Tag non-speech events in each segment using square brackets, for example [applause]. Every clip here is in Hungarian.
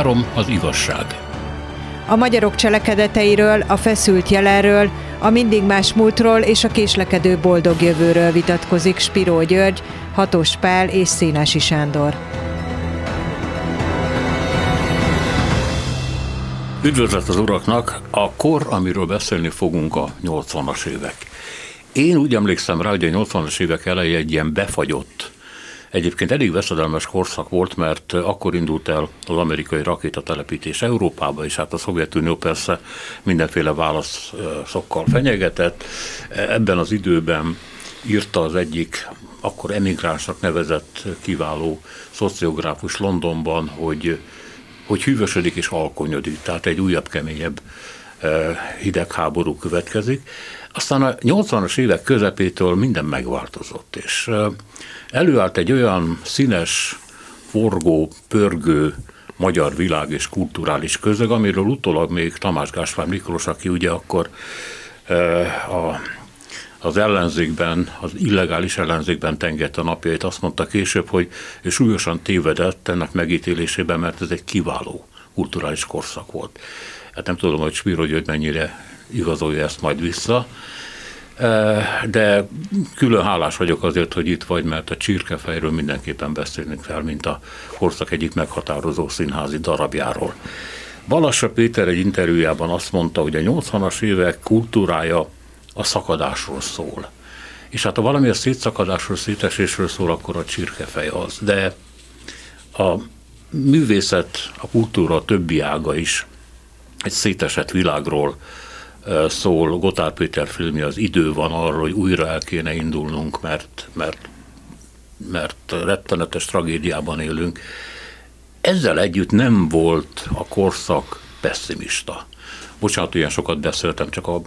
Három az igazság. A magyarok cselekedeteiről, a feszült jelenről, a mindig más múltról és a késlekedő boldog jövőről vitatkozik Spiró György, Hatos Pál és Szénási Sándor. Üdvözlet az uraknak! A kor, amiről beszélni fogunk a 80-as évek. Én úgy emlékszem rá, hogy a 80-as évek eleje egy ilyen befagyott, egyébként elég veszedelmes korszak volt, mert akkor indult el az amerikai rakétatelepítés Európába, és hát a Szovjetunió persze mindenféle válaszokkal fenyegetett. Ebben az időben írta az egyik akkor emigránsnak nevezett kiváló szociográfus Londonban, hogy hogy hűvösödik és alkonyodik, tehát egy újabb, keményebb eh, hidegháború következik. Aztán a 80-as évek közepétől minden megváltozott, és előállt egy olyan színes, forgó, pörgő magyar világ és kulturális közeg, amiről utólag még Tamás Gáspár Miklós, aki ugye akkor a az ellenzékben, az illegális ellenzékben tengett a napjait, azt mondta később, hogy ő súlyosan tévedett ennek megítélésében, mert ez egy kiváló kulturális korszak volt. Hát nem tudom, hogy Spiro György mennyire igazolja ezt majd vissza, de külön hálás vagyok azért, hogy itt vagy, mert a csirkefejről mindenképpen beszélünk fel, mint a korszak egyik meghatározó színházi darabjáról. Balassa Péter egy interjújában azt mondta, hogy a 80-as évek kultúrája a szakadásról szól. És hát ha valami a szétszakadásról, szétesésről szól, akkor a csirkefej az. De a művészet, a kultúra a többi ága is egy szétesett világról szól. Gotár Péter filmje az idő van arról, hogy újra el kéne indulnunk, mert, mert, mert rettenetes tragédiában élünk. Ezzel együtt nem volt a korszak pessimista. Bocsánat, ilyen sokat beszéltem, csak a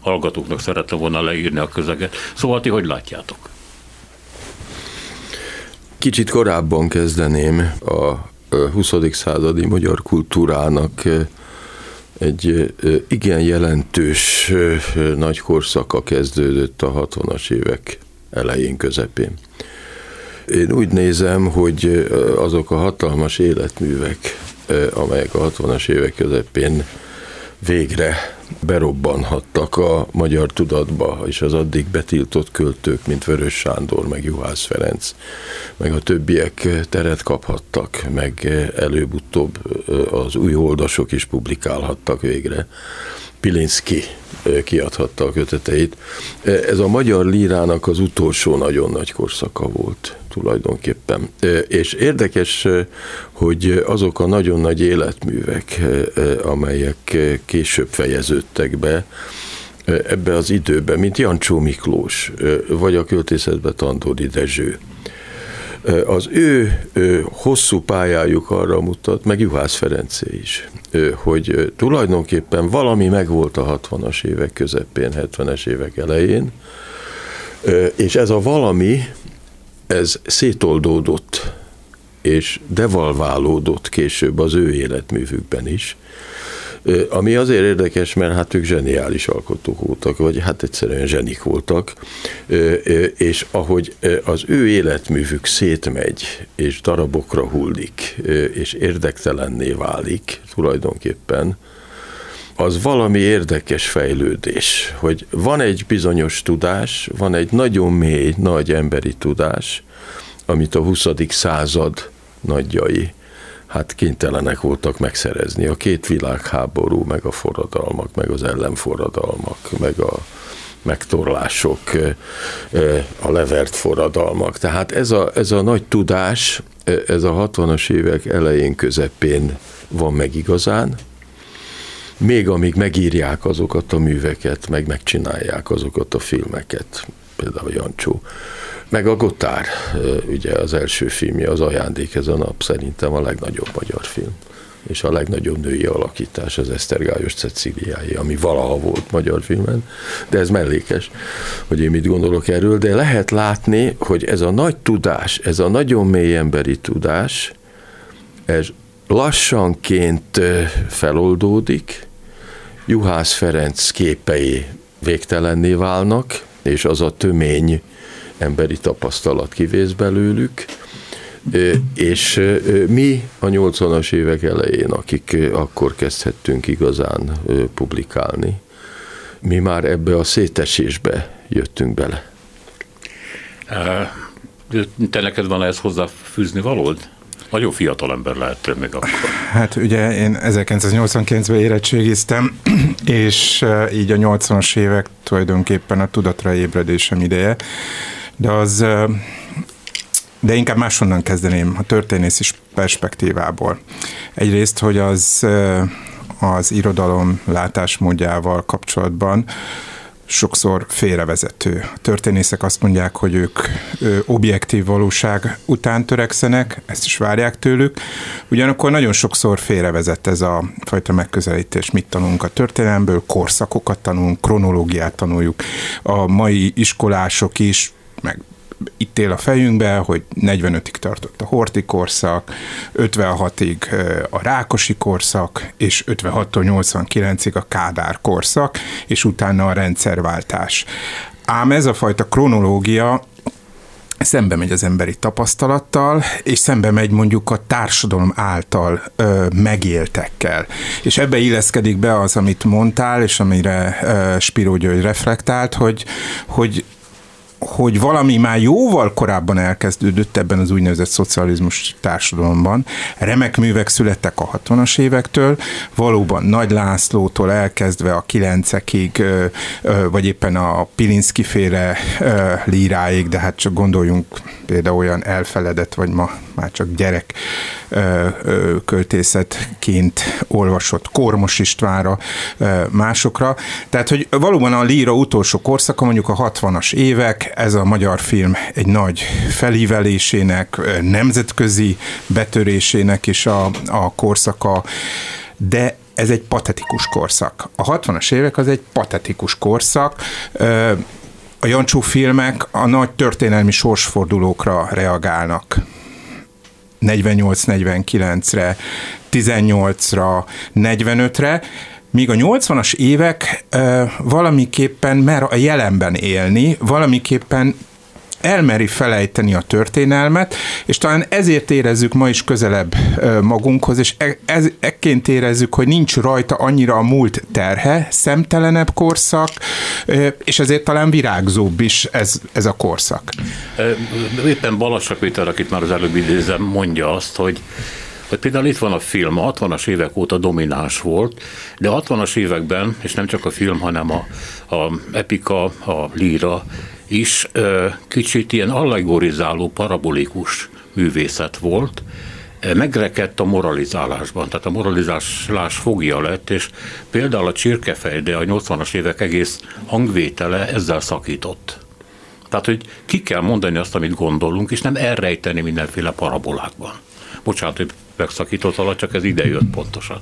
hallgatóknak szerettem volna leírni a közeget. Szóval ti hogy látjátok? Kicsit korábban kezdeném a 20. századi magyar kultúrának egy igen jelentős nagy korszaka kezdődött a 60-as évek elején, közepén. Én úgy nézem, hogy azok a hatalmas életművek, amelyek a 60-as évek közepén végre berobbanhattak a magyar tudatba, és az addig betiltott költők, mint Vörös Sándor, meg Juhász Ferenc, meg a többiek teret kaphattak, meg előbb-utóbb az új holdasok is publikálhattak végre. Pilinszki kiadhatta a köteteit. Ez a magyar lírának az utolsó nagyon nagy korszaka volt tulajdonképpen. És érdekes, hogy azok a nagyon nagy életművek, amelyek később fejeződtek be, ebbe az időben, mint Jancsó Miklós, vagy a költészetben Tandori Dezső. Az ő hosszú pályájuk arra mutat, meg Juhász Ferencé is, hogy tulajdonképpen valami megvolt a 60-as évek közepén, 70-es évek elején, és ez a valami, ez szétoldódott, és devalválódott később az ő életművükben is, ami azért érdekes, mert hát ők zseniális alkotók voltak, vagy hát egyszerűen zsenik voltak, és ahogy az ő életművük szétmegy, és darabokra hullik, és érdektelenné válik tulajdonképpen, az valami érdekes fejlődés, hogy van egy bizonyos tudás, van egy nagyon mély, nagy emberi tudás, amit a 20. század nagyjai hát kénytelenek voltak megszerezni. A két világháború, meg a forradalmak, meg az ellenforradalmak, meg a megtorlások, a levert forradalmak. Tehát ez a, ez a nagy tudás, ez a 60-as évek elején, közepén van meg igazán, még amíg megírják azokat a műveket, meg megcsinálják azokat a filmeket, például Jancsó. Meg a Gotár, ugye az első filmje, az Ajándék ez a nap, szerintem a legnagyobb magyar film és a legnagyobb női alakítás az Esztergályos Ceciliáé, ami valaha volt magyar filmen, de ez mellékes, hogy én mit gondolok erről, de lehet látni, hogy ez a nagy tudás, ez a nagyon mély emberi tudás, ez lassanként feloldódik, Juhász Ferenc képei végtelenné válnak, és az a tömény emberi tapasztalat kivész belőlük, És mi a 80-as évek elején, akik akkor kezdhettünk igazán publikálni, mi már ebbe a szétesésbe jöttünk bele. Te neked van ehhez hozzáfűzni valód? Nagyon fiatal ember lehettél még akkor. Hát ugye én 1989-ben érettségiztem, és így a 80-as évek tulajdonképpen a tudatra ébredésem ideje, de az de inkább máshonnan kezdeném, a történészi perspektívából. Egyrészt, hogy az az irodalom látásmódjával kapcsolatban sokszor félrevezető. A történészek azt mondják, hogy ők objektív valóság után törekszenek, ezt is várják tőlük, ugyanakkor nagyon sokszor félrevezet ez a fajta megközelítés. Mit tanulunk a történelemből, korszakokat tanulunk, kronológiát tanuljuk. A mai iskolások is meg itt él a fejünkbe, hogy 45-ig tartott a Horti korszak, 56-ig a Rákosi korszak, és 56-tól 89-ig a Kádár korszak, és utána a rendszerváltás. Ám ez a fajta kronológia szembe megy az emberi tapasztalattal, és szembe megy mondjuk a társadalom által ö, megéltekkel. És ebbe illeszkedik be az, amit mondtál, és amire ö, Spiró György reflektált, hogy, hogy hogy valami már jóval korábban elkezdődött ebben az úgynevezett szocializmus társadalomban. Remek művek születtek a 60-as évektől, valóban Nagy Lászlótól elkezdve a 9-ekig, vagy éppen a Pilinszki féle líráig, de hát csak gondoljunk például olyan elfeledett, vagy ma már csak gyerek költészetként olvasott Kormos Istvánra, másokra. Tehát, hogy valóban a líra utolsó korszaka, mondjuk a 60-as évek, ez a magyar film egy nagy felívelésének, nemzetközi betörésének is a, a korszaka, de ez egy patetikus korszak. A 60-as évek az egy patetikus korszak, a Jancsó filmek a nagy történelmi sorsfordulókra reagálnak. 48-49-re, 18-ra, 45-re, míg a 80-as évek valamiképpen mer a jelenben élni, valamiképpen elmeri felejteni a történelmet, és talán ezért érezzük ma is közelebb magunkhoz, és e, ez, ekként érezzük, hogy nincs rajta annyira a múlt terhe, szemtelenebb korszak, és ezért talán virágzóbb is ez, ez a korszak. Éppen Balassak Péter, akit már az előbb idézem, mondja azt, hogy hogy például itt van a film, a 60-as évek óta domináns volt, de a 60-as években, és nem csak a film, hanem a, a epika, a líra is kicsit ilyen allegorizáló, parabolikus művészet volt, megrekedt a moralizálásban, tehát a moralizálás fogja lett, és például a csirkefej, de a 80-as évek egész hangvétele ezzel szakított. Tehát, hogy ki kell mondani azt, amit gondolunk, és nem elrejteni mindenféle parabolákban. Bocsánat, hogy megszakítottalak, csak ez ide jött pontosan.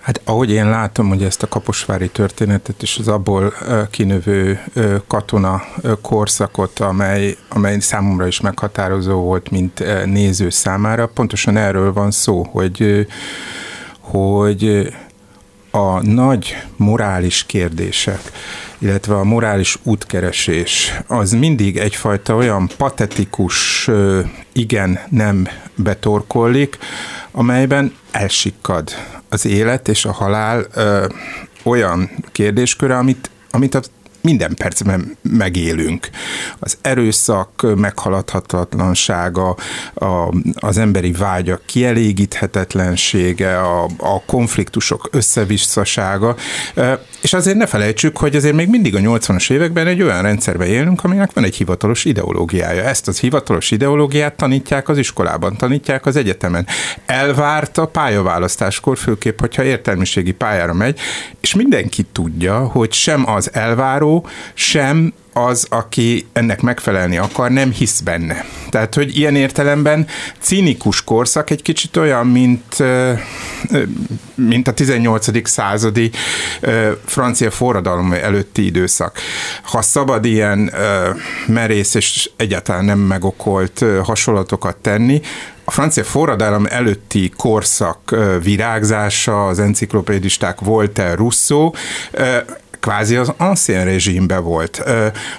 Hát ahogy én látom, hogy ezt a kaposvári történetet és az abból kinövő katona korszakot, amely, amely számomra is meghatározó volt, mint néző számára, pontosan erről van szó, hogy, hogy a nagy morális kérdések, illetve a morális útkeresés, az mindig egyfajta olyan patetikus, igen, nem betorkollik, amelyben elsikkad az élet és a halál ö, olyan kérdésköre, amit, amit a minden percben megélünk. Az erőszak meghaladhatatlansága, a, az emberi vágyak kielégíthetetlensége, a, a konfliktusok összevisszasága, és azért ne felejtsük, hogy azért még mindig a 80-as években egy olyan rendszerben élünk, aminek van egy hivatalos ideológiája. Ezt az hivatalos ideológiát tanítják az iskolában, tanítják az egyetemen. Elvárt a pályaválasztáskor, főképp, hogyha értelmiségi pályára megy, és mindenki tudja, hogy sem az elváró, sem az, aki ennek megfelelni akar, nem hisz benne. Tehát, hogy ilyen értelemben cínikus korszak egy kicsit olyan, mint, mint a 18. századi francia forradalom előtti időszak. Ha szabad ilyen merész és egyáltalán nem megokolt hasonlatokat tenni, a francia forradalom előtti korszak virágzása, az enciklopédisták Voltaire, Rousseau, kvázi az ancien rezsimbe volt.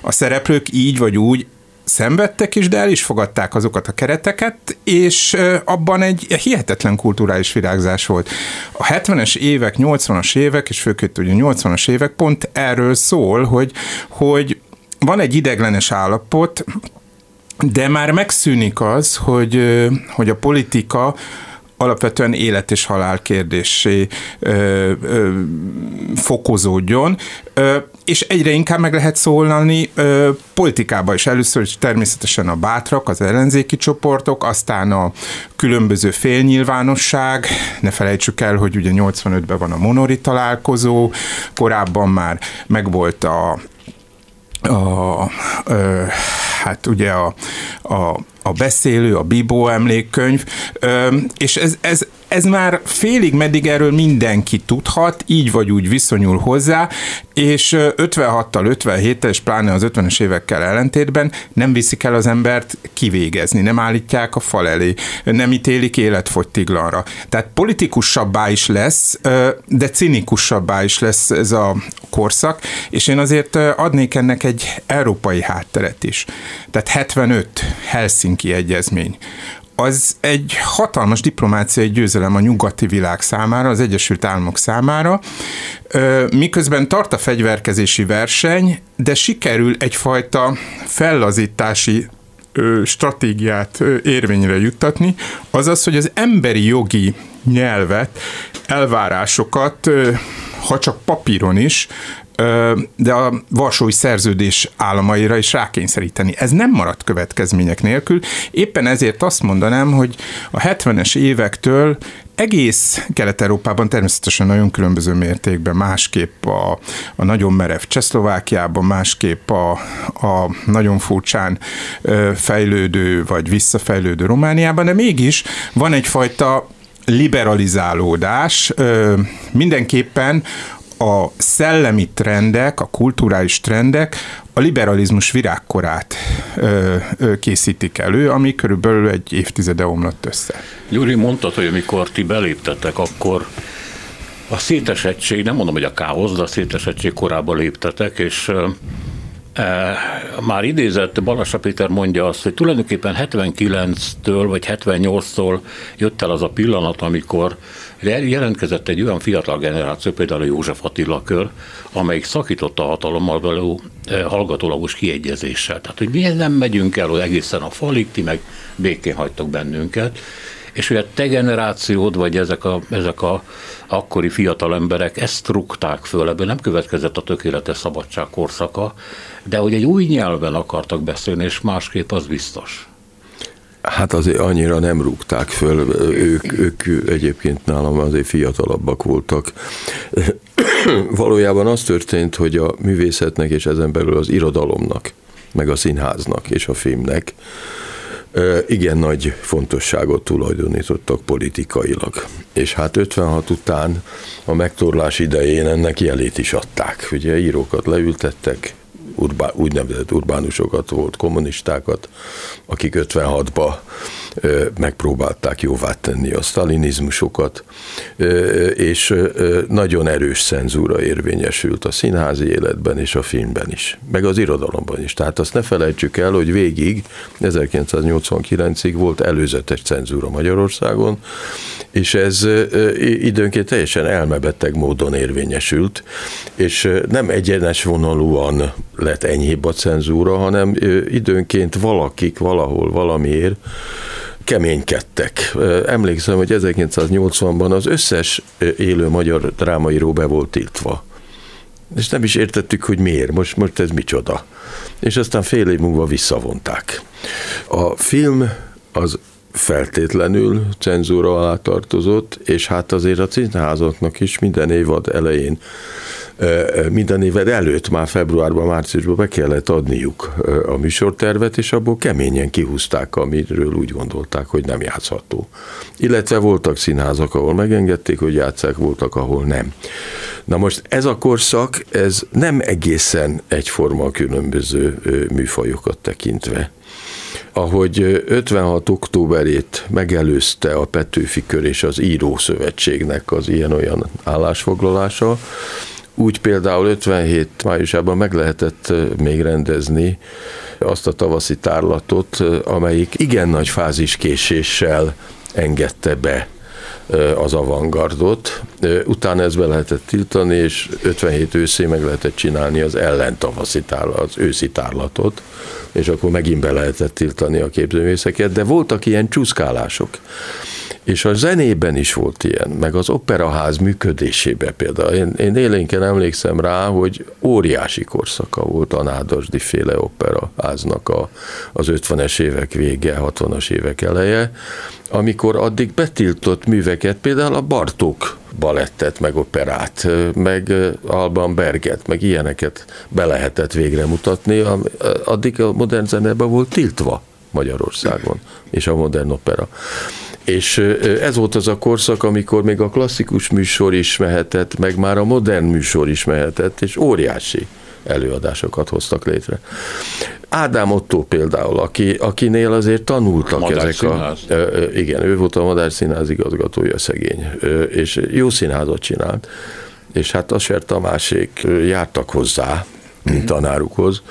A szereplők így vagy úgy szenvedtek is, de el is fogadták azokat a kereteket, és abban egy hihetetlen kulturális virágzás volt. A 70-es évek, 80-as évek, és főként ugye 80-as évek pont erről szól, hogy, hogy van egy ideglenes állapot, de már megszűnik az, hogy, hogy a politika alapvetően élet és halál kérdésé ö, ö, fokozódjon, ö, és egyre inkább meg lehet szólni ö, politikába is. Először is természetesen a bátrak, az ellenzéki csoportok, aztán a különböző félnyilvánosság, ne felejtsük el, hogy ugye 85-ben van a Monori találkozó, korábban már megvolt a a, ö, hát ugye a, a, a beszélő, a Bibó emlékkönyv, és ez, ez, ez már félig meddig erről mindenki tudhat, így vagy úgy viszonyul hozzá, és 56-tal, 57-tel, és pláne az 50-es évekkel ellentétben nem viszik el az embert kivégezni, nem állítják a fal elé, nem ítélik életfogytiglanra. Tehát politikusabbá is lesz, de cinikusabbá is lesz ez a korszak, és én azért adnék ennek egy európai hátteret is. Tehát 75 Helsinki egyezmény az egy hatalmas diplomáciai győzelem a nyugati világ számára, az Egyesült Államok számára, miközben tart a fegyverkezési verseny, de sikerül egyfajta fellazítási stratégiát érvényre juttatni, azaz, hogy az emberi jogi nyelvet, elvárásokat, ha csak papíron is, de a Varsói Szerződés államaira is rákényszeríteni. Ez nem maradt következmények nélkül. Éppen ezért azt mondanám, hogy a 70-es évektől egész Kelet-Európában természetesen nagyon különböző mértékben, másképp a, a nagyon merev Csehszlovákiában, másképp a, a nagyon furcsán fejlődő vagy visszafejlődő Romániában, de mégis van egyfajta liberalizálódás. Mindenképpen a szellemi trendek, a kulturális trendek a liberalizmus virágkorát ö, ö, készítik elő, ami körülbelül egy évtizede omlott össze. Gyuri, mondtad, hogy amikor ti beléptetek, akkor a szétesettség, nem mondom, hogy a káosz, de a szétesettség korábban léptetek, és már idézett Balassa Péter mondja azt, hogy tulajdonképpen 79-től vagy 78-tól jött el az a pillanat, amikor jelentkezett egy olyan fiatal generáció, például József Attila kör, amelyik szakította a hatalommal való e, hallgatólagos kiegyezéssel. Tehát, hogy miért nem megyünk el egészen a falig, ti meg békén hagytok bennünket és hogy a te generációd, vagy ezek a, ezek a akkori fiatal emberek ezt rúgták föl, ebből nem következett a tökéletes szabadság korszaka, de hogy egy új nyelven akartak beszélni, és másképp az biztos. Hát azért annyira nem rúgták föl, ők, ők egyébként nálam azért fiatalabbak voltak. Valójában az történt, hogy a művészetnek és ezen belül az irodalomnak, meg a színháznak és a filmnek igen nagy fontosságot tulajdonítottak politikailag. És hát 56 után a megtorlás idején ennek jelét is adták. Ugye írókat leültettek, urbá, úgynevezett urbánusokat volt, kommunistákat, akik 56-ba megpróbálták jóvá tenni a sztalinizmusokat, és nagyon erős cenzúra érvényesült a színházi életben és a filmben is, meg az irodalomban is. Tehát azt ne felejtsük el, hogy végig 1989-ig volt előzetes cenzúra Magyarországon, és ez időnként teljesen elmebeteg módon érvényesült, és nem egyenes vonalúan lett enyhébb a cenzúra, hanem időnként valakik valahol valamiért keménykedtek. Emlékszem, hogy 1980-ban az összes élő magyar drámaíró be volt tiltva. És nem is értettük, hogy miért, most, most ez micsoda. És aztán fél év múlva visszavonták. A film az feltétlenül cenzúra alá tartozott, és hát azért a színházaknak is minden évad elején minden éved előtt, már februárban, márciusban be kellett adniuk a műsortervet, és abból keményen kihúzták, amiről úgy gondolták, hogy nem játszható. Illetve voltak színházak, ahol megengedték, hogy játszák, voltak, ahol nem. Na most ez a korszak, ez nem egészen egyforma a különböző műfajokat tekintve ahogy 56. októberét megelőzte a Petőfi Kör és az Írószövetségnek az ilyen-olyan állásfoglalása, Úgy például 57 májusában meg lehetett még rendezni azt a tavaszi tárlatot, amelyik igen nagy fáziskéséssel engedte be az avantgardot. Utána ezt be lehetett tiltani, és 57 őszé meg lehetett csinálni az ellentavaszi tárlat, az őszi tárlatot, és akkor megint be lehetett tiltani a képzőművészeket, de voltak ilyen csúszkálások. És a zenében is volt ilyen, meg az operaház működésében például. Én, én élénken emlékszem rá, hogy óriási korszaka volt a Nádasdi féle operaháznak a, az 50-es évek vége, 60-as évek eleje, amikor addig betiltott műveket, például a Bartók balettet, meg operát, meg Alban Berget, meg ilyeneket be lehetett végre mutatni, addig a modern zenében volt tiltva Magyarországon, és a modern opera. És ez volt az a korszak, amikor még a klasszikus műsor is mehetett, meg már a modern műsor is mehetett, és óriási előadásokat hoztak létre. Ádám Otto például, aki, akinél azért tanultak Madár ezek színház. a... Igen, ő volt a Madár Színház igazgatója szegény, és jó színházat csinált, és hát Aser Tamásék jártak hozzá, mint tanárukhoz.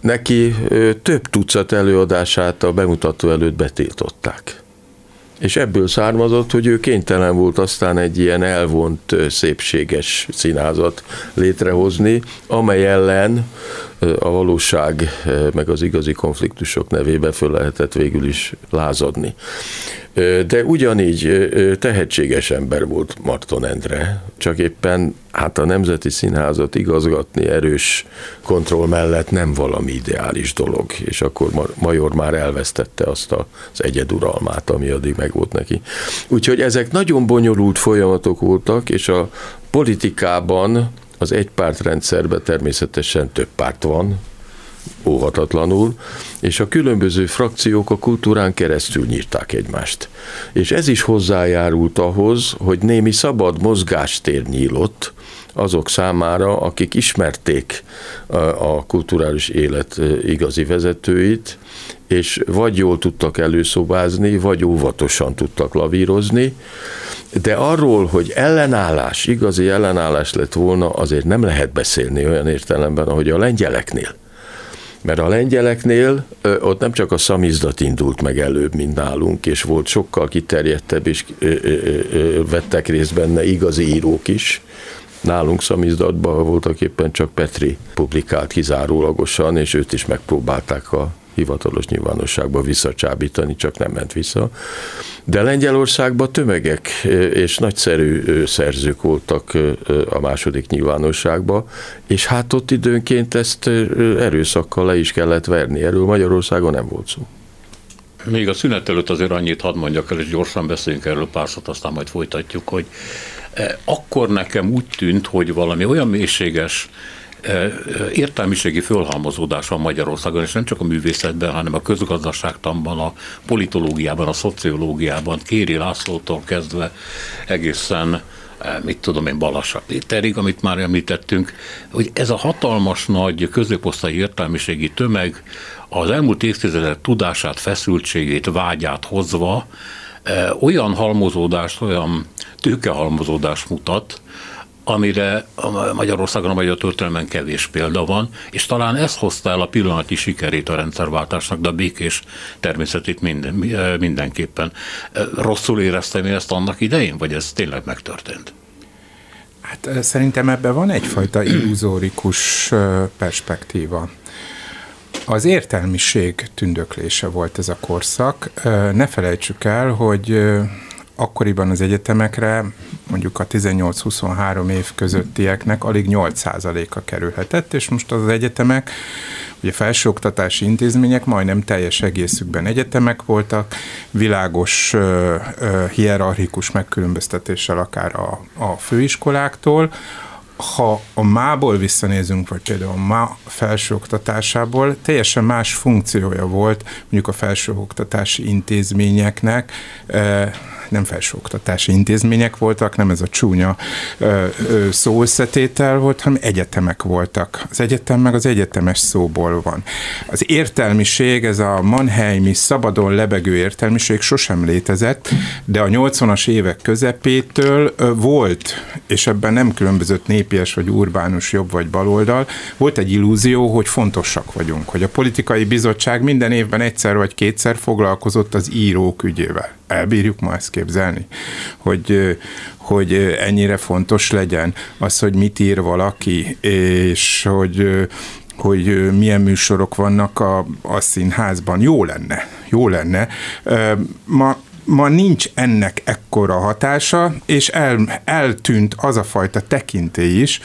Neki több tucat előadását a bemutató előtt betiltották. És ebből származott, hogy ő kénytelen volt aztán egy ilyen elvont, szépséges színházat létrehozni, amely ellen a valóság meg az igazi konfliktusok nevébe föl lehetett végül is lázadni. De ugyanígy tehetséges ember volt Marton Endre, csak éppen hát a Nemzeti Színházat igazgatni erős kontroll mellett nem valami ideális dolog, és akkor Major már elvesztette azt az egyeduralmát, ami addig meg volt neki. Úgyhogy ezek nagyon bonyolult folyamatok voltak, és a politikában az egypártrendszerben természetesen több párt van, óhatatlanul, és a különböző frakciók a kultúrán keresztül nyírták egymást. És ez is hozzájárult ahhoz, hogy némi szabad mozgástér nyílott azok számára, akik ismerték a kulturális élet igazi vezetőit, és vagy jól tudtak előszobázni, vagy óvatosan tudtak lavírozni, de arról, hogy ellenállás, igazi ellenállás lett volna, azért nem lehet beszélni olyan értelemben, ahogy a lengyeleknél. Mert a lengyeleknél ott nem csak a szamizdat indult meg előbb, mint nálunk, és volt sokkal kiterjedtebb, és vettek részt benne igazi írók is. Nálunk szamizdatban voltak éppen csak Petri publikált kizárólagosan, és őt is megpróbálták a hivatalos nyilvánosságba visszacsábítani, csak nem ment vissza. De Lengyelországban tömegek és nagyszerű szerzők voltak a második nyilvánosságban, és hát ott időnként ezt erőszakkal le is kellett verni. Erről Magyarországon nem volt szó. Még a szünet előtt azért annyit hadd mondjak el, és gyorsan beszéljünk erről pár szót, aztán majd folytatjuk, hogy akkor nekem úgy tűnt, hogy valami olyan mélységes értelmiségi fölhalmozódás van Magyarországon, és nem csak a művészetben, hanem a közgazdaságtanban, a politológiában, a szociológiában, Kéri Lászlótól kezdve egészen mit tudom én, Balassa Péterig, amit már említettünk, hogy ez a hatalmas nagy középosztályi értelmiségi tömeg az elmúlt évtizedek tudását, feszültségét, vágyát hozva olyan halmozódást, olyan tőkehalmozódást mutat, amire Magyarországon a magyar történelmen kevés példa van, és talán ez hozta el a pillanati sikerét a rendszerváltásnak, de a békés természetét minden, mindenképpen. Rosszul éreztem én ezt annak idején, vagy ez tényleg megtörtént? Hát szerintem ebben van egyfajta illuzórikus perspektíva. Az értelmiség tündöklése volt ez a korszak. Ne felejtsük el, hogy akkoriban az egyetemekre mondjuk a 18-23 év közöttieknek alig 8%-a kerülhetett, és most az egyetemek, ugye felsőoktatási intézmények majdnem teljes egészükben egyetemek voltak, világos hierarchikus megkülönböztetéssel akár a, a főiskoláktól, ha a mából visszanézünk, vagy például a má felsőoktatásából, teljesen más funkciója volt mondjuk a felsőoktatási intézményeknek nem felsőoktatási intézmények voltak, nem ez a csúnya ö, szó összetétel volt, hanem egyetemek voltak. Az egyetem meg az egyetemes szóból van. Az értelmiség, ez a Mannheimi szabadon lebegő értelmiség sosem létezett, de a 80-as évek közepétől volt, és ebben nem különbözött népies vagy urbánus jobb vagy baloldal, volt egy illúzió, hogy fontosak vagyunk, hogy a politikai bizottság minden évben egyszer vagy kétszer foglalkozott az írók ügyével. Elbírjuk ma ezt képzelni, hogy, hogy ennyire fontos legyen az, hogy mit ír valaki, és hogy hogy milyen műsorok vannak a, a színházban. Jó lenne, jó lenne. Ma ma nincs ennek ekkora hatása, és el, eltűnt az a fajta tekintély is,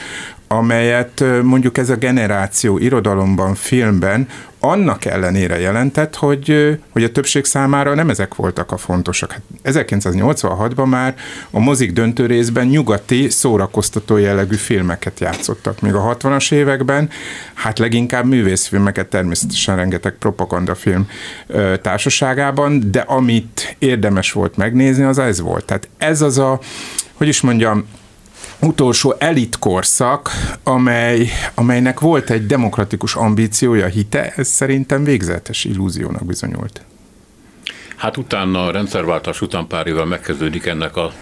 amelyet mondjuk ez a generáció irodalomban, filmben annak ellenére jelentett, hogy, hogy a többség számára nem ezek voltak a fontosak. Hát 1986-ban már a mozik döntő részben nyugati szórakoztató jellegű filmeket játszottak. Még a 60-as években hát leginkább művészfilmeket, természetesen rengeteg propagandafilm társaságában, de amit érdemes volt megnézni, az ez volt. Tehát ez az a, hogy is mondjam, utolsó elitkorszak, amely, amelynek volt egy demokratikus ambíciója, hite, ez szerintem végzetes illúziónak bizonyult. Hát utána a rendszerváltás után pár évvel megkezdődik ennek a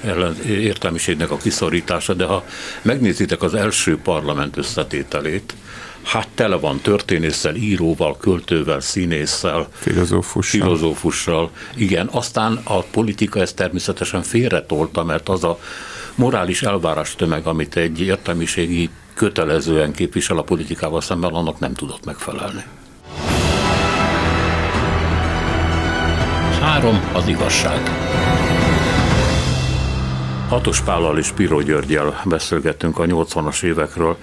értelmiségnek a kiszorítása, de ha megnézitek az első parlament összetételét, hát tele van történésszel, íróval, költővel, színésszel, filozófussal. filozófussal. Igen, aztán a politika ezt természetesen félretolta, mert az a morális elvárás tömeg, amit egy értelmiségi kötelezően képvisel a politikával szemben, annak nem tudott megfelelni. Három az igazság. Hatos Pállal és Piro Györgyel beszélgettünk a 80-as évekről.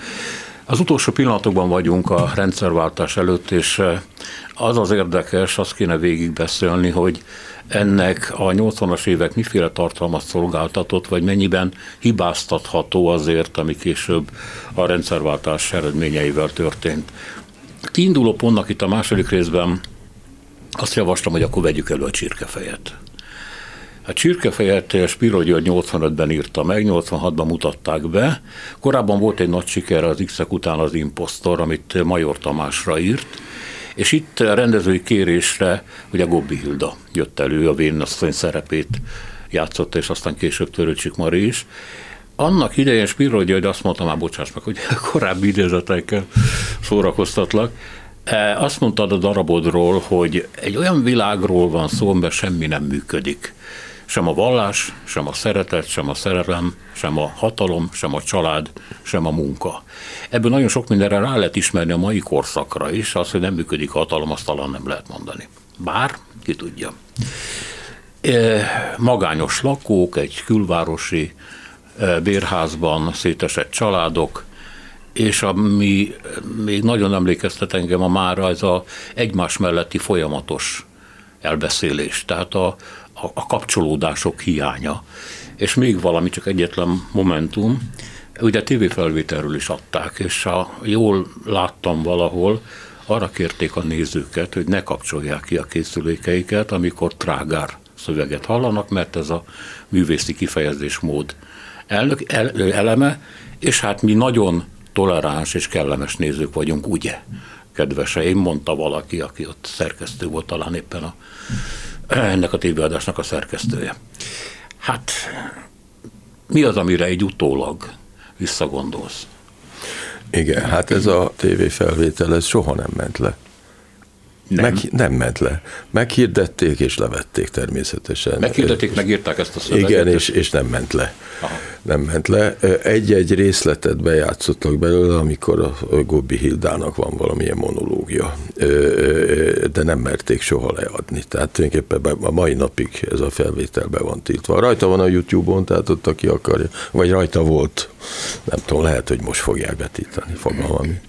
Az utolsó pillanatokban vagyunk a rendszerváltás előtt, és az az érdekes, azt kéne végigbeszélni, hogy ennek a 80-as évek miféle tartalmat szolgáltatott, vagy mennyiben hibáztatható azért, ami később a rendszerváltás eredményeivel történt. Kiinduló pontnak itt a második részben azt javaslom, hogy akkor vegyük elő a csirkefejet. A csirkefejet Spiro György 85-ben írta meg, 86-ban mutatták be. Korábban volt egy nagy siker az x után az Impostor, amit Major Tamásra írt, és itt a rendezői kérésre ugye Gobbi Hilda jött elő, a Vénasszony szerepét játszott, és aztán később Törőcsik Mari is. Annak idején Spiro György azt mondta, már bocsáss meg, hogy [laughs] korábbi idézetekkel szórakoztatlak, e, azt mondtad a darabodról, hogy egy olyan világról van szó, amiben semmi nem működik. Sem a vallás, sem a szeretet, sem a szerelem, sem a hatalom, sem a család, sem a munka. Ebből nagyon sok mindenre rá lehet ismerni a mai korszakra is, az, hogy nem működik a hatalom, azt talán nem lehet mondani. Bár, ki tudja. E, magányos lakók, egy külvárosi e, bérházban szétesett családok, és ami még nagyon emlékeztet engem a mára, ez a egymás melletti folyamatos elbeszélés, tehát a, a, a kapcsolódások hiánya. És még valami, csak egyetlen momentum, ugye tévéfelvételről is adták, és ha jól láttam valahol, arra kérték a nézőket, hogy ne kapcsolják ki a készülékeiket, amikor trágár szöveget hallanak, mert ez a művészi kifejezésmód elnök, el, eleme, és hát mi nagyon toleráns és kellemes nézők vagyunk, ugye, kedveseim, mondta valaki, aki ott szerkesztő volt talán éppen a, ennek a tévéadásnak a szerkesztője. Hát mi az, amire egy utólag visszagondolsz. Igen, hát ez a tévéfelvétel, ez soha nem ment le. Nem. Meg, nem ment le. Meghirdették és levették természetesen. Meghirdették, megírták ezt a szöveget. Igen, és, és nem ment le. Aha. Nem ment le. Egy-egy részletet bejátszottak belőle, amikor a Gobbi Hildának van valamilyen monológia, de nem merték soha leadni. Tehát tulajdonképpen a mai napig ez a felvétel be van tiltva. Rajta van a YouTube-on, tehát ott aki akarja, vagy rajta volt. Nem tudom, lehet, hogy most fogják betítani, fogalmam.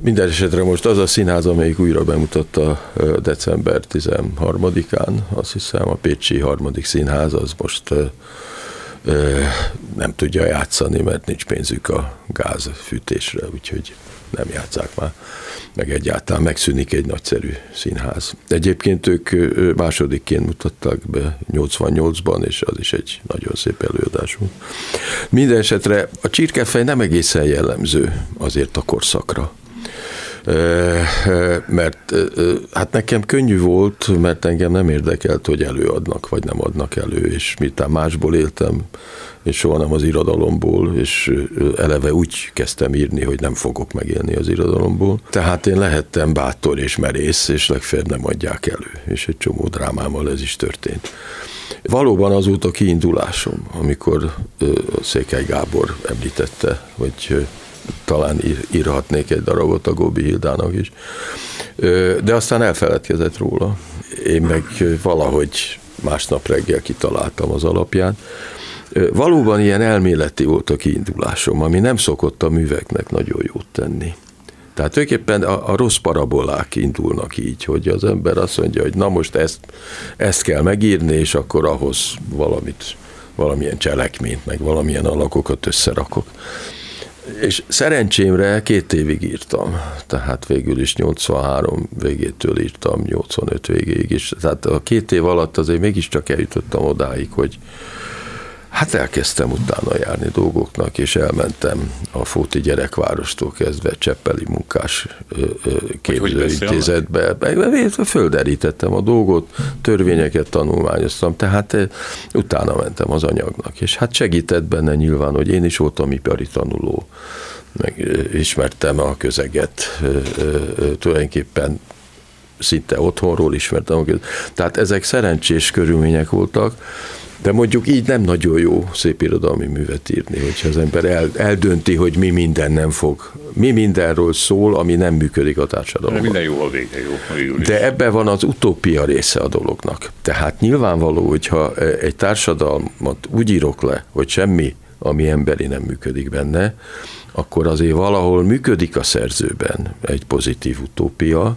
Minden esetre most az a színház, amelyik újra bemutatta december 13-án, azt hiszem a Pécsi harmadik színház, az most nem tudja játszani, mert nincs pénzük a gázfűtésre, úgyhogy nem játszák már, meg egyáltalán megszűnik egy nagyszerű színház. Egyébként ők másodikként mutatták be 88-ban, és az is egy nagyon szép előadás volt. Minden esetre a csirkefej nem egészen jellemző azért a korszakra mert hát nekem könnyű volt, mert engem nem érdekelt, hogy előadnak, vagy nem adnak elő, és miután másból éltem, és soha nem az irodalomból, és eleve úgy kezdtem írni, hogy nem fogok megélni az irodalomból. Tehát én lehettem bátor és merész, és legfeljebb nem adják elő, és egy csomó drámámmal ez is történt. Valóban az volt a kiindulásom, amikor Székely Gábor említette, hogy talán írhatnék egy darabot a Góbi Hildának is. De aztán elfeledkezett róla. Én meg valahogy másnap reggel kitaláltam az alapján. Valóban ilyen elméleti volt a kiindulásom, ami nem szokott a műveknek nagyon jót tenni. Tehát tulajdonképpen a, a rossz parabolák indulnak így, hogy az ember azt mondja, hogy na most ezt, ezt kell megírni, és akkor ahhoz valamit, valamilyen cselekményt, meg valamilyen alakokat összerakok. És szerencsémre két évig írtam, tehát végül is 83 végétől írtam, 85 végéig is. Tehát a két év alatt azért mégiscsak eljutottam odáig, hogy, Hát elkezdtem utána járni dolgoknak, és elmentem a Fóti Gyerekvárostól kezdve Cseppeli munkás képzőintézetbe. Földerítettem a dolgot, törvényeket tanulmányoztam, tehát utána mentem az anyagnak. És hát segített benne nyilván, hogy én is voltam ipari tanuló, meg ismertem a közeget, tulajdonképpen szinte otthonról ismertem. Tehát ezek szerencsés körülmények voltak, de mondjuk így nem nagyon jó szép irodalmi művet írni, hogyha az ember el, eldönti, hogy mi minden nem fog, mi mindenről szól, ami nem működik a társadalomban. Minden jó a vége, jó. A de ebben van az utópia része a dolognak. Tehát nyilvánvaló, hogyha egy társadalmat úgy írok le, hogy semmi, ami emberi nem működik benne, akkor azért valahol működik a szerzőben egy pozitív utópia,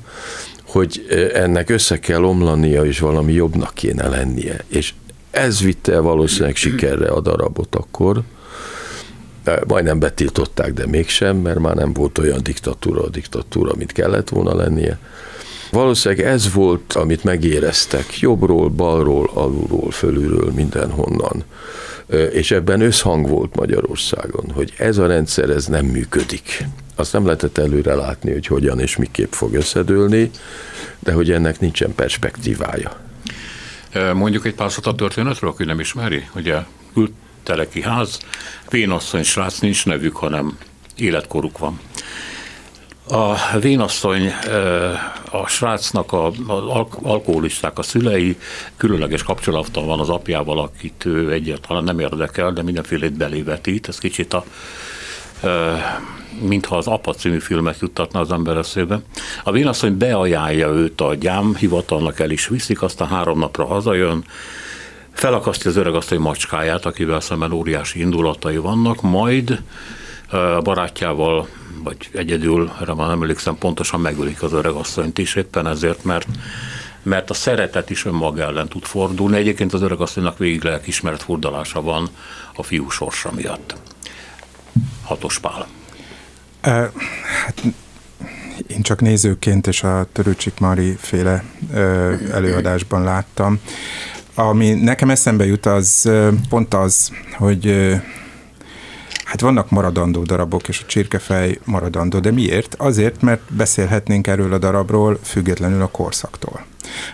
hogy ennek össze kell omlania, és valami jobbnak kéne lennie. És ez vitte valószínűleg sikerre a darabot akkor. Majdnem betiltották, de mégsem, mert már nem volt olyan diktatúra a diktatúra, mint kellett volna lennie. Valószínűleg ez volt, amit megéreztek jobbról, balról, alulról, fölülről, mindenhonnan. És ebben összhang volt Magyarországon, hogy ez a rendszer, ez nem működik. Azt nem lehetett előre látni, hogy hogyan és miképp fog összedőlni, de hogy ennek nincsen perspektívája. Mondjuk egy pár szót a történetről, aki nem ismeri. Ugye Teleki ház, vénasszony srác nincs nevük, hanem életkoruk van. A vénasszony, a srácnak a, a alkoholisták, a szülei különleges kapcsolattal van az apjával, akit ő egyáltalán nem érdekel, de mindenfélét belévetít. Ez kicsit a mintha az Apa című filmet juttatna az ember eszébe. A vénasszony beajánlja őt a gyám, hivatalnak el is viszik, aztán három napra hazajön, felakasztja az öregasszony macskáját, akivel szemben óriási indulatai vannak, majd a barátjával, vagy egyedül, erre már nem emlékszem, pontosan megölik az öregasszonyt is, éppen ezért, mert mert a szeretet is önmaga ellen tud fordulni. Egyébként az öregasszonynak végig lelkismert furdalása van a fiú sorsa miatt. Hatos pál. Hát én csak nézőként és a Törőcsik Mari féle előadásban láttam. Ami nekem eszembe jut, az pont az, hogy hát vannak maradandó darabok, és a csirkefej maradandó, de miért? Azért, mert beszélhetnénk erről a darabról függetlenül a korszaktól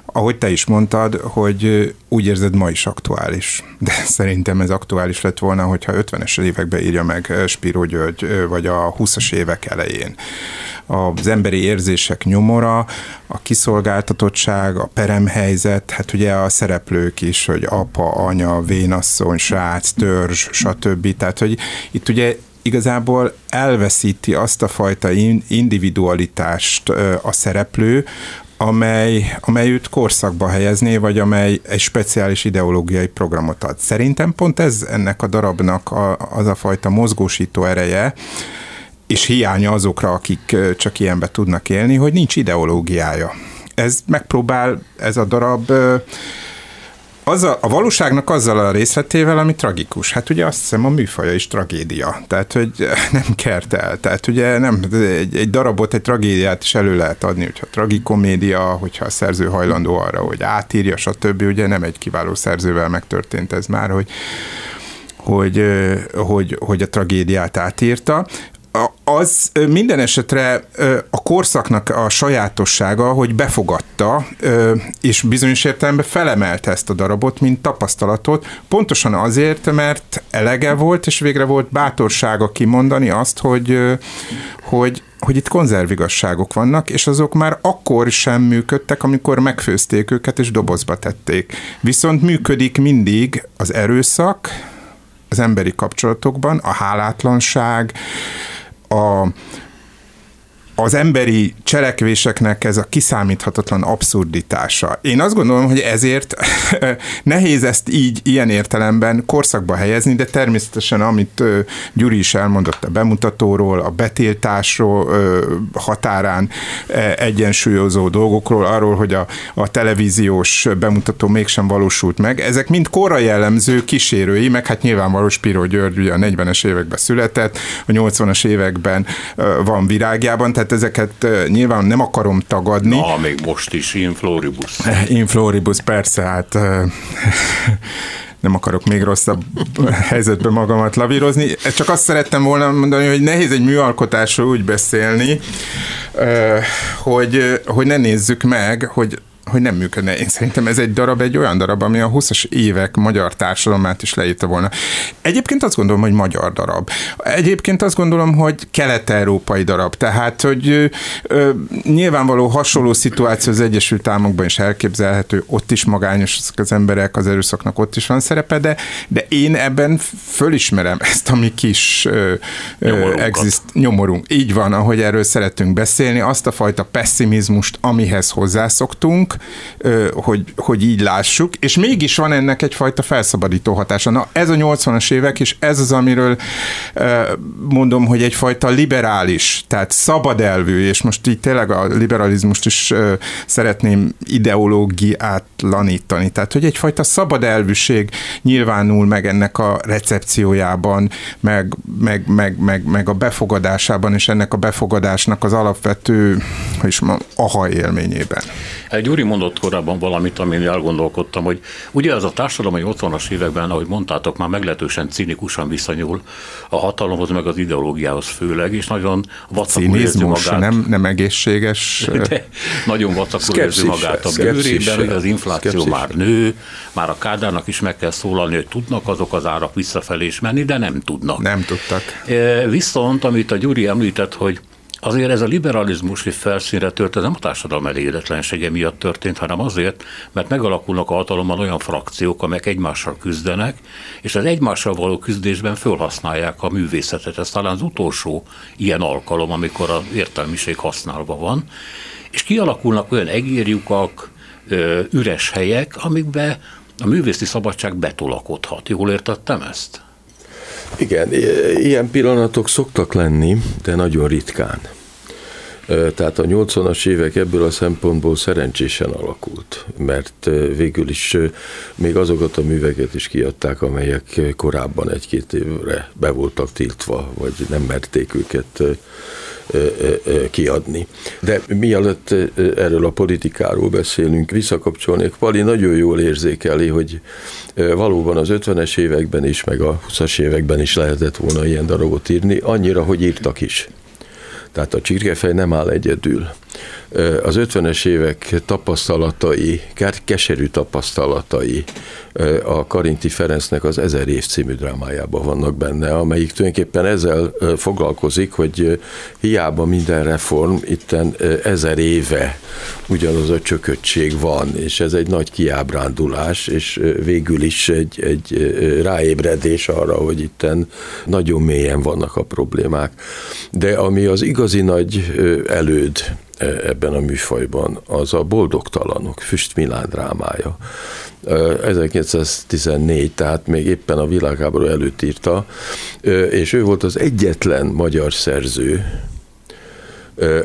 ahogy te is mondtad, hogy úgy érzed ma is aktuális. De [laughs] szerintem ez aktuális lett volna, hogyha 50-es években írja meg Spiro György, vagy a 20-as évek elején. Az emberi érzések nyomora, a kiszolgáltatottság, a peremhelyzet, hát ugye a szereplők is, hogy apa, anya, vénasszony, srác, törzs, stb. Tehát, hogy itt ugye igazából elveszíti azt a fajta individualitást a szereplő, amely, amely őt korszakba helyezné, vagy amely egy speciális ideológiai programot ad. Szerintem pont ez ennek a darabnak a, az a fajta mozgósító ereje, és hiánya azokra, akik csak ilyenbe tudnak élni, hogy nincs ideológiája. Ez megpróbál, ez a darab a, a valóságnak azzal a részletével, ami tragikus. Hát ugye azt hiszem a műfaja is tragédia. Tehát, hogy [laughs] nem kert el. Tehát ugye nem, egy, egy darabot, egy tragédiát is elő lehet adni, hogyha tragikomédia, hogyha a szerző hajlandó arra, hogy átírja, stb. Ugye nem egy kiváló szerzővel megtörtént ez már, hogy hogy, hogy, hogy a tragédiát átírta az minden esetre a korszaknak a sajátossága, hogy befogadta, és bizonyos értelemben felemelte ezt a darabot, mint tapasztalatot, pontosan azért, mert elege volt, és végre volt bátorsága kimondani azt, hogy, hogy, hogy itt konzervigasságok vannak, és azok már akkor sem működtek, amikor megfőzték őket és dobozba tették. Viszont működik mindig az erőszak, az emberi kapcsolatokban, a hálátlanság, a, az emberi cselekvéseknek ez a kiszámíthatatlan abszurditása. Én azt gondolom, hogy ezért [laughs] nehéz ezt így ilyen értelemben korszakba helyezni, de természetesen amit Gyuri is elmondott a bemutatóról, a betiltásról, határán e, egyensúlyozó dolgokról, arról, hogy a, a televíziós bemutató mégsem valósult meg, ezek mind korra jellemző kísérői, meg hát nyilvánvaló Spiro György ugye a 40-es években született, a 80-as években van virágjában, tehát ezeket nyilván nem akarom tagadni. Na, még most is, in floribus. [laughs] In floribus, persze, hát [laughs] nem akarok még rosszabb [laughs] helyzetbe magamat lavírozni. Csak azt szerettem volna mondani, hogy nehéz egy műalkotásról úgy beszélni, hogy, hogy ne nézzük meg, hogy hogy nem működne. Én szerintem ez egy darab, egy olyan darab, ami a 20-as évek magyar társadalmát is leírta volna. Egyébként azt gondolom, hogy magyar darab. Egyébként azt gondolom, hogy kelet-európai darab. Tehát, hogy ö, ö, nyilvánvaló hasonló szituáció az Egyesült Államokban is elképzelhető, ott is magányos az emberek, az erőszaknak ott is van szerepe, de, de én ebben fölismerem ezt a mi kis ö, ö, exist, nyomorunk. Így van, ahogy erről szeretünk beszélni, azt a fajta pessimizmust, amihez hozzászoktunk, hogy, hogy így lássuk, és mégis van ennek egyfajta felszabadító hatása. Na, ez a 80-as évek, és ez az, amiről mondom, hogy egyfajta liberális, tehát szabad elvű, és most így tényleg a liberalizmust is szeretném ideológiátlanítani, tehát hogy egyfajta szabad elvűség nyilvánul meg ennek a recepciójában, meg, meg, meg, meg, meg a befogadásában, és ennek a befogadásnak az alapvető, hogy is mondjam, aha élményében. Gyuri mondott korábban valamit, amin elgondolkodtam, hogy ugye az a társadalom, hogy 80-as években, ahogy mondtátok, már meglehetősen cinikusan viszonyul a hatalomhoz, meg az ideológiához főleg, és nagyon vacakul érzi magát. nem, nem egészséges. De nagyon vacakul érzi magát a bőrében, hogy az infláció Skepsis. már nő, már a kádárnak is meg kell szólalni, hogy tudnak azok az árak visszafelé is menni, de nem tudnak. Nem tudtak. E, viszont, amit a Gyuri említett, hogy Azért ez a liberalizmus, hogy felszínre tört, ez nem a társadalom elégedetlensége miatt történt, hanem azért, mert megalakulnak a hatalomban olyan frakciók, amelyek egymással küzdenek, és az egymással való küzdésben felhasználják a művészetet. Ez talán az utolsó ilyen alkalom, amikor az értelmiség használva van, és kialakulnak olyan egérjukak, üres helyek, amikbe a művészi szabadság betolakodhat. Jól értettem ezt? Igen, ilyen pillanatok szoktak lenni, de nagyon ritkán. Tehát a 80-as évek ebből a szempontból szerencsésen alakult, mert végül is még azokat a műveket is kiadták, amelyek korábban egy-két évre be voltak tiltva, vagy nem merték őket kiadni. De mielőtt erről a politikáról beszélünk, visszakapcsolnék, Pali nagyon jól érzékeli, hogy valóban az 50-es években is, meg a 20-as években is lehetett volna ilyen darabot írni, annyira, hogy írtak is. Tehát a csirkefej nem áll egyedül az 50-es évek tapasztalatai, keserű tapasztalatai a Karinti Ferencnek az Ezer év című drámájában vannak benne, amelyik tulajdonképpen ezzel foglalkozik, hogy hiába minden reform, itten ezer éve ugyanaz a csököttség van, és ez egy nagy kiábrándulás, és végül is egy, egy ráébredés arra, hogy itten nagyon mélyen vannak a problémák. De ami az igazi nagy előd, ebben a műfajban, az a Boldogtalanok, Füst Milán drámája. 1914, e, tehát még éppen a világháború előtt írta, és ő volt az egyetlen magyar szerző,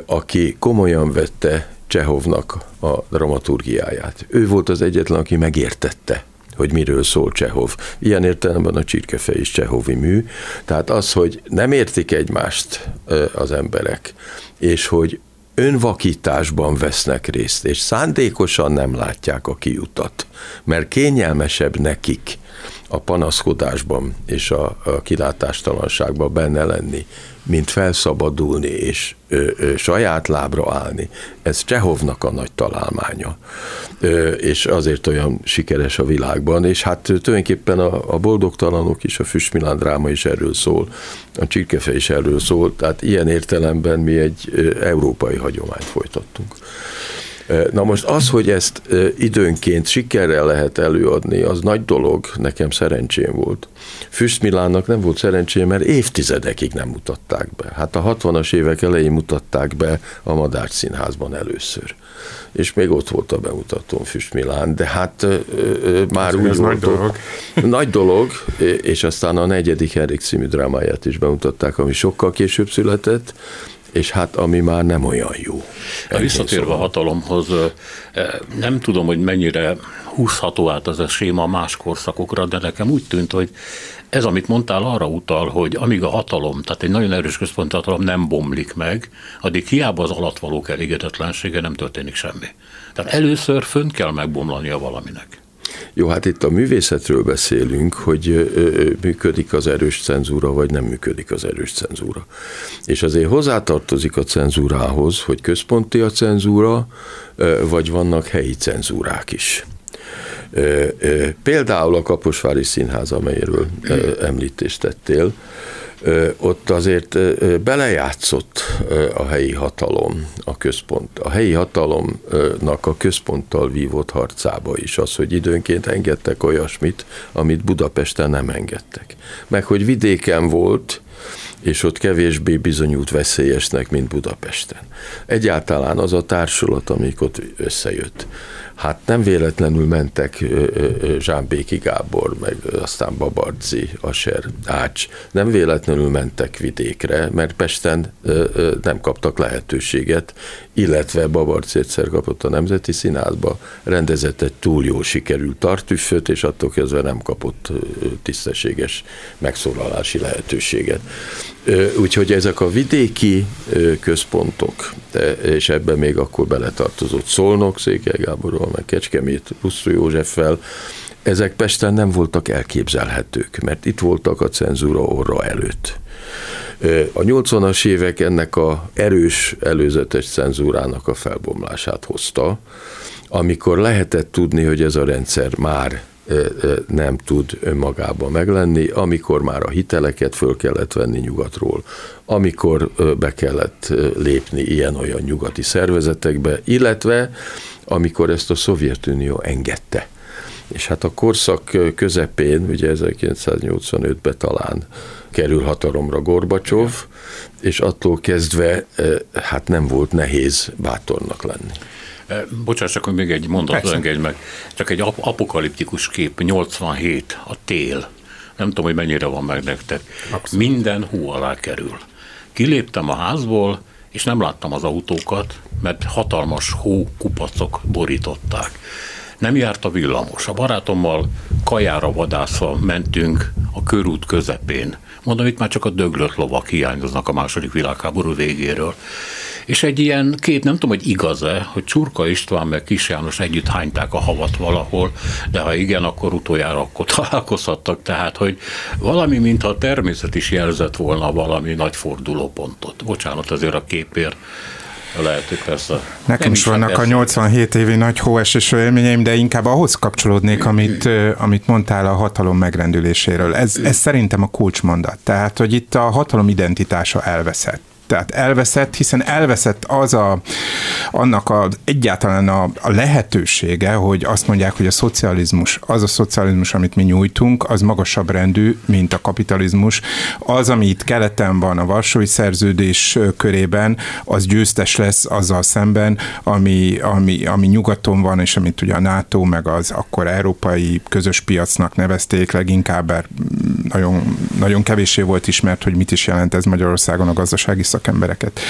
aki komolyan vette Csehovnak a dramaturgiáját. Ő volt az egyetlen, aki megértette hogy miről szól Csehov. Ilyen értelemben a csirkefe is Csehovi mű. Tehát az, hogy nem értik egymást az emberek, és hogy önvakításban vesznek részt, és szándékosan nem látják a kiutat, mert kényelmesebb nekik a panaszkodásban és a, a kilátástalanságban benne lenni, mint felszabadulni és ö, ö, saját lábra állni. Ez Csehovnak a nagy találmánya, ö, és azért olyan sikeres a világban, és hát tulajdonképpen a, a boldogtalanok is, a Füstmilán dráma is erről szól, a Csirkefe is erről szól, tehát ilyen értelemben mi egy európai hagyományt folytattunk. Na most az, hogy ezt időnként sikerrel lehet előadni, az nagy dolog, nekem szerencsém volt. Füst Milánnak nem volt szerencsém, mert évtizedekig nem mutatták be. Hát a 60-as évek elején mutatták be a Madár Színházban először. És még ott volt a bemutatón Füst Milán, de hát ö, ö, már ez úgy ez volt. Nagy dolog. nagy dolog, és aztán a negyedik Erik című drámáját is bemutatták, ami sokkal később született, és hát ami már nem olyan jó. A visszatérve a hatalomhoz, nem tudom, hogy mennyire húzható át az a séma más korszakokra, de nekem úgy tűnt, hogy ez, amit mondtál, arra utal, hogy amíg a hatalom, tehát egy nagyon erős központi hatalom nem bomlik meg, addig hiába az alattvalók elégedetlensége nem történik semmi. Tehát először fönn kell megbomlania valaminek. Jó, hát itt a művészetről beszélünk, hogy működik az erős cenzúra, vagy nem működik az erős cenzúra. És azért hozzátartozik a cenzúrához, hogy központi a cenzúra, vagy vannak helyi cenzúrák is. Például a Kaposvári Színház, amelyről említést tettél, ott azért belejátszott a helyi hatalom, a központ, a helyi hatalomnak a központtal vívott harcába is, az, hogy időnként engedtek olyasmit, amit Budapesten nem engedtek. Meg hogy vidéken volt, és ott kevésbé bizonyult veszélyesnek, mint Budapesten. Egyáltalán az a társulat, amik ott összejött, hát nem véletlenül mentek Zsámbéki Gábor, meg aztán Babarci, Aser, Ács, nem véletlenül mentek vidékre, mert Pesten nem kaptak lehetőséget, illetve Babarci egyszer kapott a Nemzeti Színházba, rendezett egy túl jó sikerült tartüfföt, és attól kezdve nem kapott tisztességes megszólalási lehetőséget. Úgyhogy ezek a vidéki központok, és ebben még akkor beletartozott Szolnok, Székely Gáborról, meg Kecskemét, Pusztó Józseffel, ezek Pesten nem voltak elképzelhetők, mert itt voltak a cenzúra orra előtt. A 80-as évek ennek a erős előzetes cenzúrának a felbomlását hozta, amikor lehetett tudni, hogy ez a rendszer már nem tud önmagában meglenni, amikor már a hiteleket föl kellett venni nyugatról, amikor be kellett lépni ilyen-olyan nyugati szervezetekbe, illetve amikor ezt a Szovjetunió engedte. És hát a korszak közepén, ugye 1985-ben talán kerül hatalomra Gorbacsov, és attól kezdve hát nem volt nehéz bátornak lenni. Bocsás, csak még egy mondatot engedj meg. Csak egy apokaliptikus kép, 87, a tél. Nem tudom, hogy mennyire van meg nektek. Abszolút. Minden hú alá kerül. Kiléptem a házból, és nem láttam az autókat, mert hatalmas hó kupacok borították. Nem járt a villamos. A barátommal kajára vadászva mentünk a körút közepén. Mondom, itt már csak a döglött lovak hiányoznak a második világháború végéről. És egy ilyen kép, nem tudom, hogy igaz-e, hogy Csurka István meg Kis János együtt hányták a havat valahol, de ha igen, akkor utoljára akkor [laughs] találkozhattak, tehát, hogy valami, mintha a természet is jelzett volna valami nagy fordulópontot. Bocsánat azért a képért, lehet, hogy persze. Nekem is vannak a 87 évi nagy hóesés élményeim, de inkább ahhoz kapcsolódnék, amit, amit mondtál a hatalom megrendüléséről. Ez, ez szerintem a kulcsmondat. Tehát, hogy itt a hatalom identitása elveszett tehát elveszett, hiszen elveszett az a, annak a, egyáltalán a, a lehetősége, hogy azt mondják, hogy a szocializmus, az a szocializmus, amit mi nyújtunk, az magasabb rendű, mint a kapitalizmus. Az, ami itt keleten van a Varsói Szerződés körében, az győztes lesz azzal szemben, ami, ami, ami nyugaton van, és amit ugye a NATO, meg az akkor európai közös piacnak nevezték leginkább, nagyon, nagyon kevéssé volt ismert, hogy mit is jelent ez Magyarországon a gazdasági szakembereket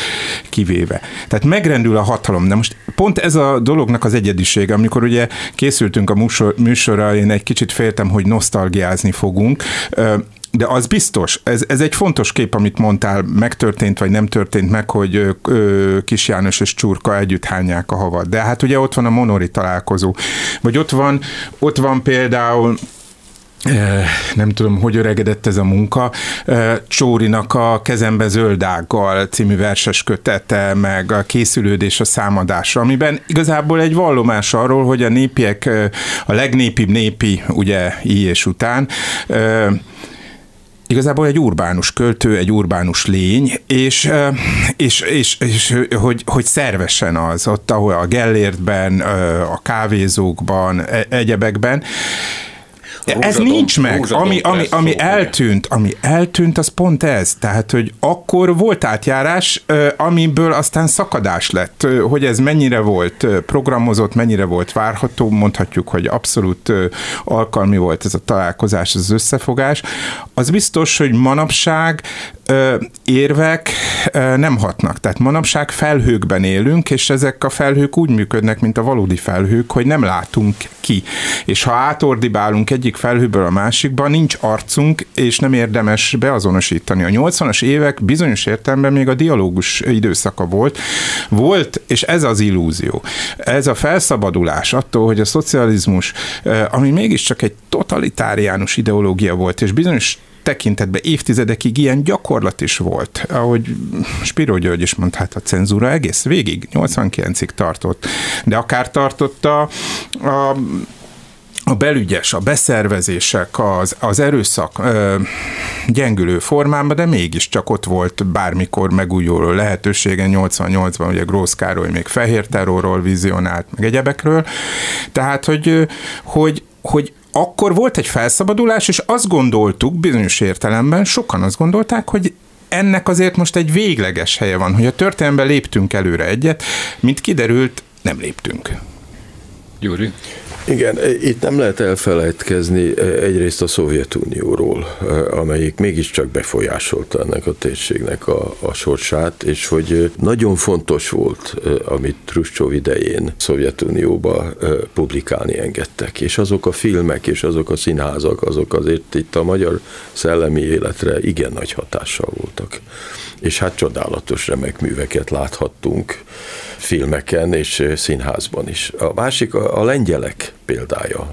kivéve. Tehát megrendül a hatalom. De most pont ez a dolognak az egyedisége, amikor ugye készültünk a műsor, műsorra, én egy kicsit féltem, hogy nosztalgiázni fogunk, de az biztos, ez, ez egy fontos kép, amit mondtál, megtörtént vagy nem történt meg, hogy ö, Kis János és Csurka együtt hányják a havat. De hát ugye ott van a Monori találkozó, vagy ott van, ott van például nem tudom, hogy öregedett ez a munka, Csórinak a Kezembe zöldággal című verses kötete, meg a készülődés a számadásra, amiben igazából egy vallomás arról, hogy a népiek, a legnépibb népi, ugye, így és után, igazából egy urbánus költő, egy urbánus lény, és, és, és, és hogy, hogy szervesen az, ott, ahol a Gellértben, a kávézókban, e, ez nincs meg. Ami, ami, ami eltűnt, ami eltűnt, az pont ez. Tehát, hogy akkor volt átjárás, amiből aztán szakadás lett. Hogy ez mennyire volt programozott, mennyire volt várható, mondhatjuk, hogy abszolút alkalmi volt ez a találkozás, ez az összefogás. Az biztos, hogy manapság érvek nem hatnak. Tehát manapság felhőkben élünk, és ezek a felhők úgy működnek, mint a valódi felhők, hogy nem látunk ki. És ha átordibálunk egyik felhőből a másikba, nincs arcunk, és nem érdemes beazonosítani. A 80-as évek bizonyos értelemben még a dialógus időszaka volt. Volt, és ez az illúzió. Ez a felszabadulás attól, hogy a szocializmus, ami mégiscsak egy totalitáriánus ideológia volt, és bizonyos tekintetben évtizedekig ilyen gyakorlat is volt. Ahogy Spiro György is mondta, hát a cenzúra egész végig, 89-ig tartott. De akár tartotta a a belügyes, a beszervezések, az, az erőszak gyengülő formában, de mégiscsak ott volt bármikor megújuló lehetősége. 88-ban ugye Grósz Károly még fehér terrorról vizionált, meg egyebekről. Tehát, hogy, hogy, hogy akkor volt egy felszabadulás, és azt gondoltuk bizonyos értelemben, sokan azt gondolták, hogy ennek azért most egy végleges helye van, hogy a történelemben léptünk előre egyet, mint kiderült, nem léptünk. Gyuri? Igen, itt nem lehet elfelejtkezni egyrészt a Szovjetunióról, amelyik mégiscsak befolyásolta ennek a térségnek a, a sorsát, és hogy nagyon fontos volt, amit Truscsov idején Szovjetunióba publikálni engedtek, és azok a filmek, és azok a színházak, azok azért itt a magyar szellemi életre igen nagy hatással voltak. És hát csodálatos remek műveket láthattunk filmeken és színházban is. A másik a, a lengyelek példája.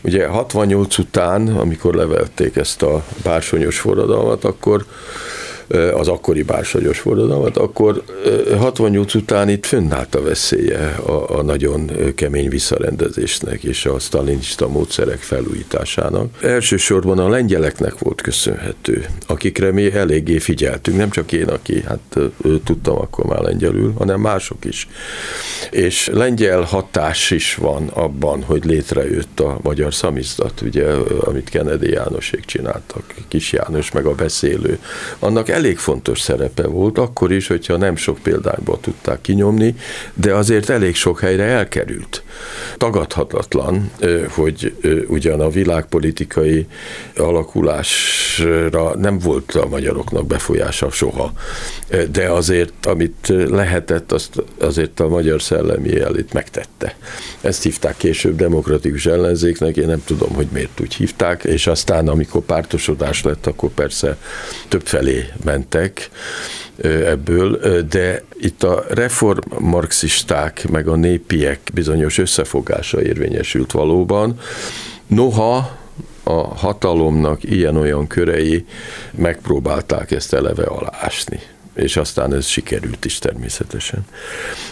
Ugye 68 után, amikor levelték ezt a bársonyos forradalmat, akkor az akkori bársonyos forradalmat, akkor 68 után itt fönnállt a veszélye a, a nagyon kemény visszarendezésnek és a sztalinista módszerek felújításának. Elsősorban a lengyeleknek volt köszönhető, akikre mi eléggé figyeltünk, nem csak én, aki hát tudtam akkor már lengyelül, hanem mások is. És lengyel hatás is van abban, hogy létrejött a magyar szamizdat, ugye, amit Kennedy Jánosék csináltak, Kis János meg a beszélő. Annak elég fontos szerepe volt, akkor is, hogyha nem sok példányból tudták kinyomni, de azért elég sok helyre elkerült. Tagadhatatlan, hogy ugyan a világpolitikai alakulásra nem volt a magyaroknak befolyása soha, de azért, amit lehetett, azt azért a magyar szellemi elit megtette. Ezt hívták később demokratikus ellenzéknek, én nem tudom, hogy miért úgy hívták, és aztán, amikor pártosodás lett, akkor persze több felé mentek ebből, de itt a reformmarxisták meg a népiek bizonyos összefogása érvényesült valóban. Noha a hatalomnak ilyen-olyan körei megpróbálták ezt eleve aláásni és aztán ez sikerült is természetesen.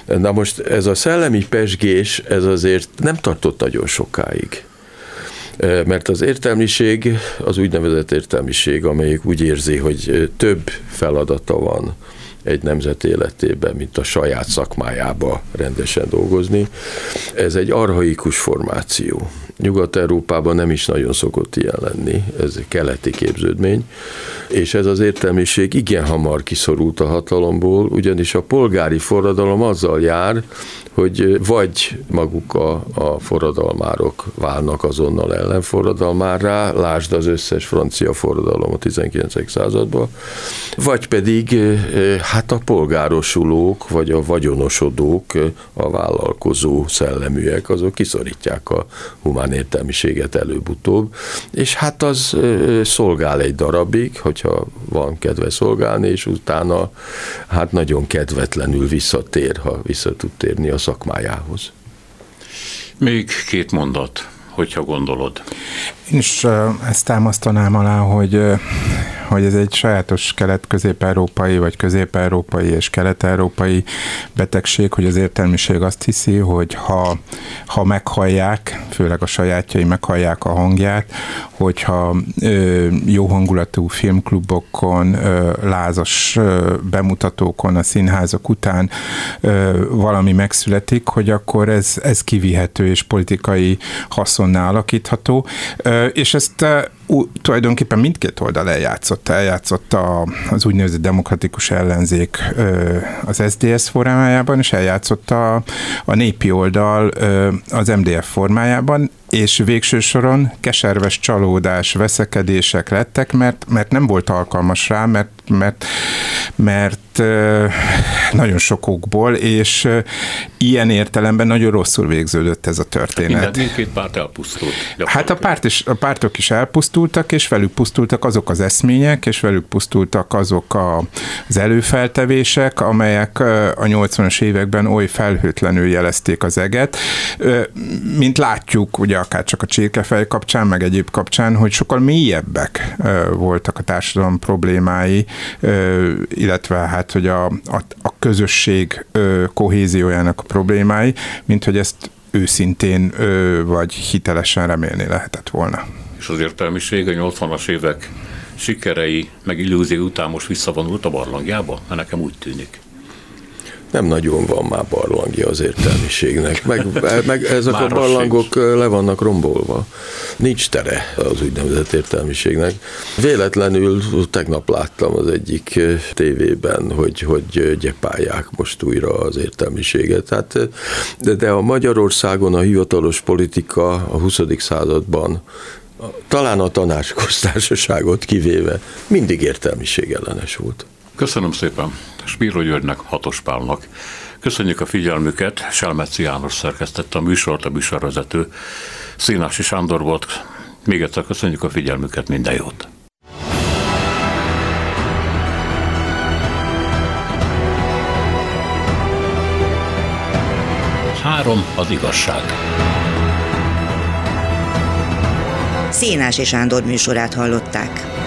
Na most ez a szellemi pesgés, ez azért nem tartott nagyon sokáig mert az értelmiség, az úgynevezett értelmiség, amelyik úgy érzi, hogy több feladata van egy nemzet életében, mint a saját szakmájába rendesen dolgozni. Ez egy arhaikus formáció. Nyugat-Európában nem is nagyon szokott ilyen lenni, ez egy keleti képződmény, és ez az értelmiség igen hamar kiszorult a hatalomból, ugyanis a polgári forradalom azzal jár, hogy vagy maguk a, a forradalmárok válnak azonnal ellenforradalmárá, lásd az összes francia forradalom a 19. században, vagy pedig hát a polgárosulók, vagy a vagyonosodók, a vállalkozó szelleműek, azok kiszorítják a humán értelmiséget előbb-utóbb, és hát az szolgál egy darabig, hogyha van kedve szolgálni, és utána hát nagyon kedvetlenül visszatér, ha vissza tud térni a szakmájához. Még két mondat, hogyha gondolod. Én is ezt támasztanám alá, hogy hogy ez egy sajátos kelet-közép-európai, vagy közép-európai és kelet-európai betegség, hogy az értelmiség azt hiszi, hogy ha, ha meghallják, főleg a sajátjai meghallják a hangját, hogyha ö, jó hangulatú filmklubokon, ö, lázas ö, bemutatókon, a színházak után ö, valami megszületik, hogy akkor ez, ez kivihető és politikai haszonná alakítható. Ö, és ezt tulajdonképpen mindkét oldal eljátszotta. Eljátszotta az úgynevezett demokratikus ellenzék az SDS formájában, és eljátszotta a népi oldal az MDF formájában, és végső soron keserves csalódás, veszekedések lettek, mert, mert nem volt alkalmas rá, mert, mert, mert nagyon sokokból, és ilyen értelemben nagyon rosszul végződött ez a történet. Minden, mindkét párt elpusztult. Hát a, párt is, a pártok is elpusztultak, és velük pusztultak azok az eszmények, és velük pusztultak azok a, az előfeltevések, amelyek a 80-as években oly felhőtlenül jelezték az eget. Mint látjuk, ugye akár csak a csirkefej kapcsán, meg egyéb kapcsán, hogy sokkal mélyebbek voltak a társadalom problémái, illetve hát, hogy a, a, a közösség kohéziójának a problémái, mint hogy ezt őszintén vagy hitelesen remélni lehetett volna. És az értelmiség a 80-as évek sikerei, meg illúzió után most visszavonult a barlangjába? Mert nekem úgy tűnik nem nagyon van már barlangja az értelmiségnek, meg, meg [laughs] ezek már a barlangok le vannak rombolva. Nincs tere az úgynevezett értelmiségnek. Véletlenül tegnap láttam az egyik tévében, hogy, hogy gyepálják most újra az értelmiséget. Hát, de, de a Magyarországon a hivatalos politika a 20. században talán a tanácsköztársaságot kivéve mindig értelmiség ellenes volt. Köszönöm szépen Spiro Györgynek, Hatos Pálnak. Köszönjük a figyelmüket, Selmeci János szerkesztette a műsort, a műsorvezető Színási Sándor volt. Még egyszer köszönjük a figyelmüket, minden jót! Három az igazság. Szénási Sándor műsorát hallották.